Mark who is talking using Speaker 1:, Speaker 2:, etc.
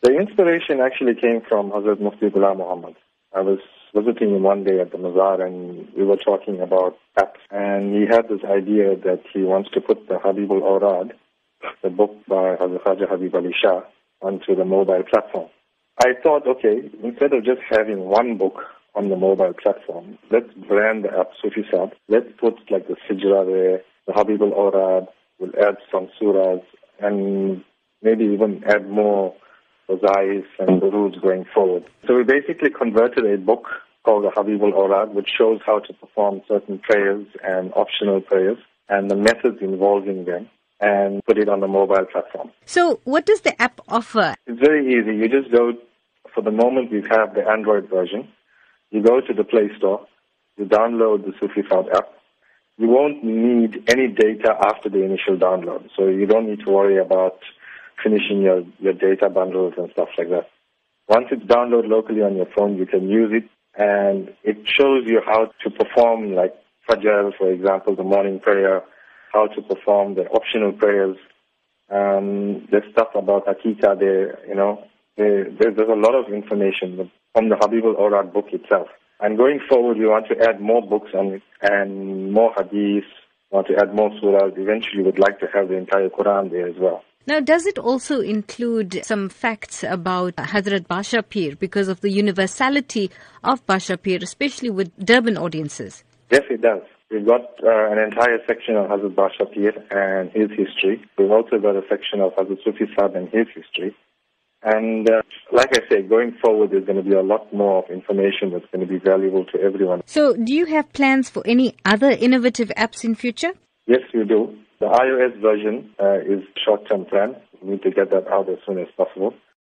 Speaker 1: The inspiration actually came from Hazrat Mufti Ghulam Muhammad. I was visiting him one day at the Mazar and we were talking about apps and he had this idea that he wants to put the Habibul Awrad, the book by Hazrat Khaja Habib Ali Shah, onto the mobile platform. I thought, okay, instead of just having one book on the mobile platform, let's brand the app Sufi Sab. Let's put like the Sijra there, the Habibul Awrad, we'll add some surahs and maybe even add more Zais and the rules going forward. So we basically converted a book called the Habibul Awrad, which shows how to perform certain prayers and optional prayers and the methods involving them and put it on the mobile platform.
Speaker 2: So what does the app offer?
Speaker 1: It's very easy. You just go, for the moment we have the Android version. You go to the Play Store, you download the Sufi app. You won't need any data after the initial download, so you don't need to worry about finishing your, your data bundles and stuff like that. Once it's downloaded locally on your phone, you can use it and it shows you how to perform like Fajr, for example, the morning prayer, how to perform the optional prayers. Um, there's stuff about Hakika there, you know. There, there's, there's a lot of information from the Habibul Awrad book itself. And going forward, we want to add more books on it and more hadiths, want to add more surahs. Eventually, we'd like to have the entire Quran there as well.
Speaker 2: Now, does it also include some facts about Hazrat Badsha Peer because of the universality of Badsha Peer, especially with Durban audiences?
Speaker 1: Yes, it does. We've got uh, an entire section on Hazrat Badsha Peer and his history. We've also got a section of Hazrat Sufi Sab and his history. And uh, like I said, going forward, there's going to be a lot more information that's going to be valuable to everyone.
Speaker 2: So, do you have plans for any other innovative apps in future?
Speaker 1: Yes, we do. The iOS version uh, is short-term plan. We need to get that out as soon as possible.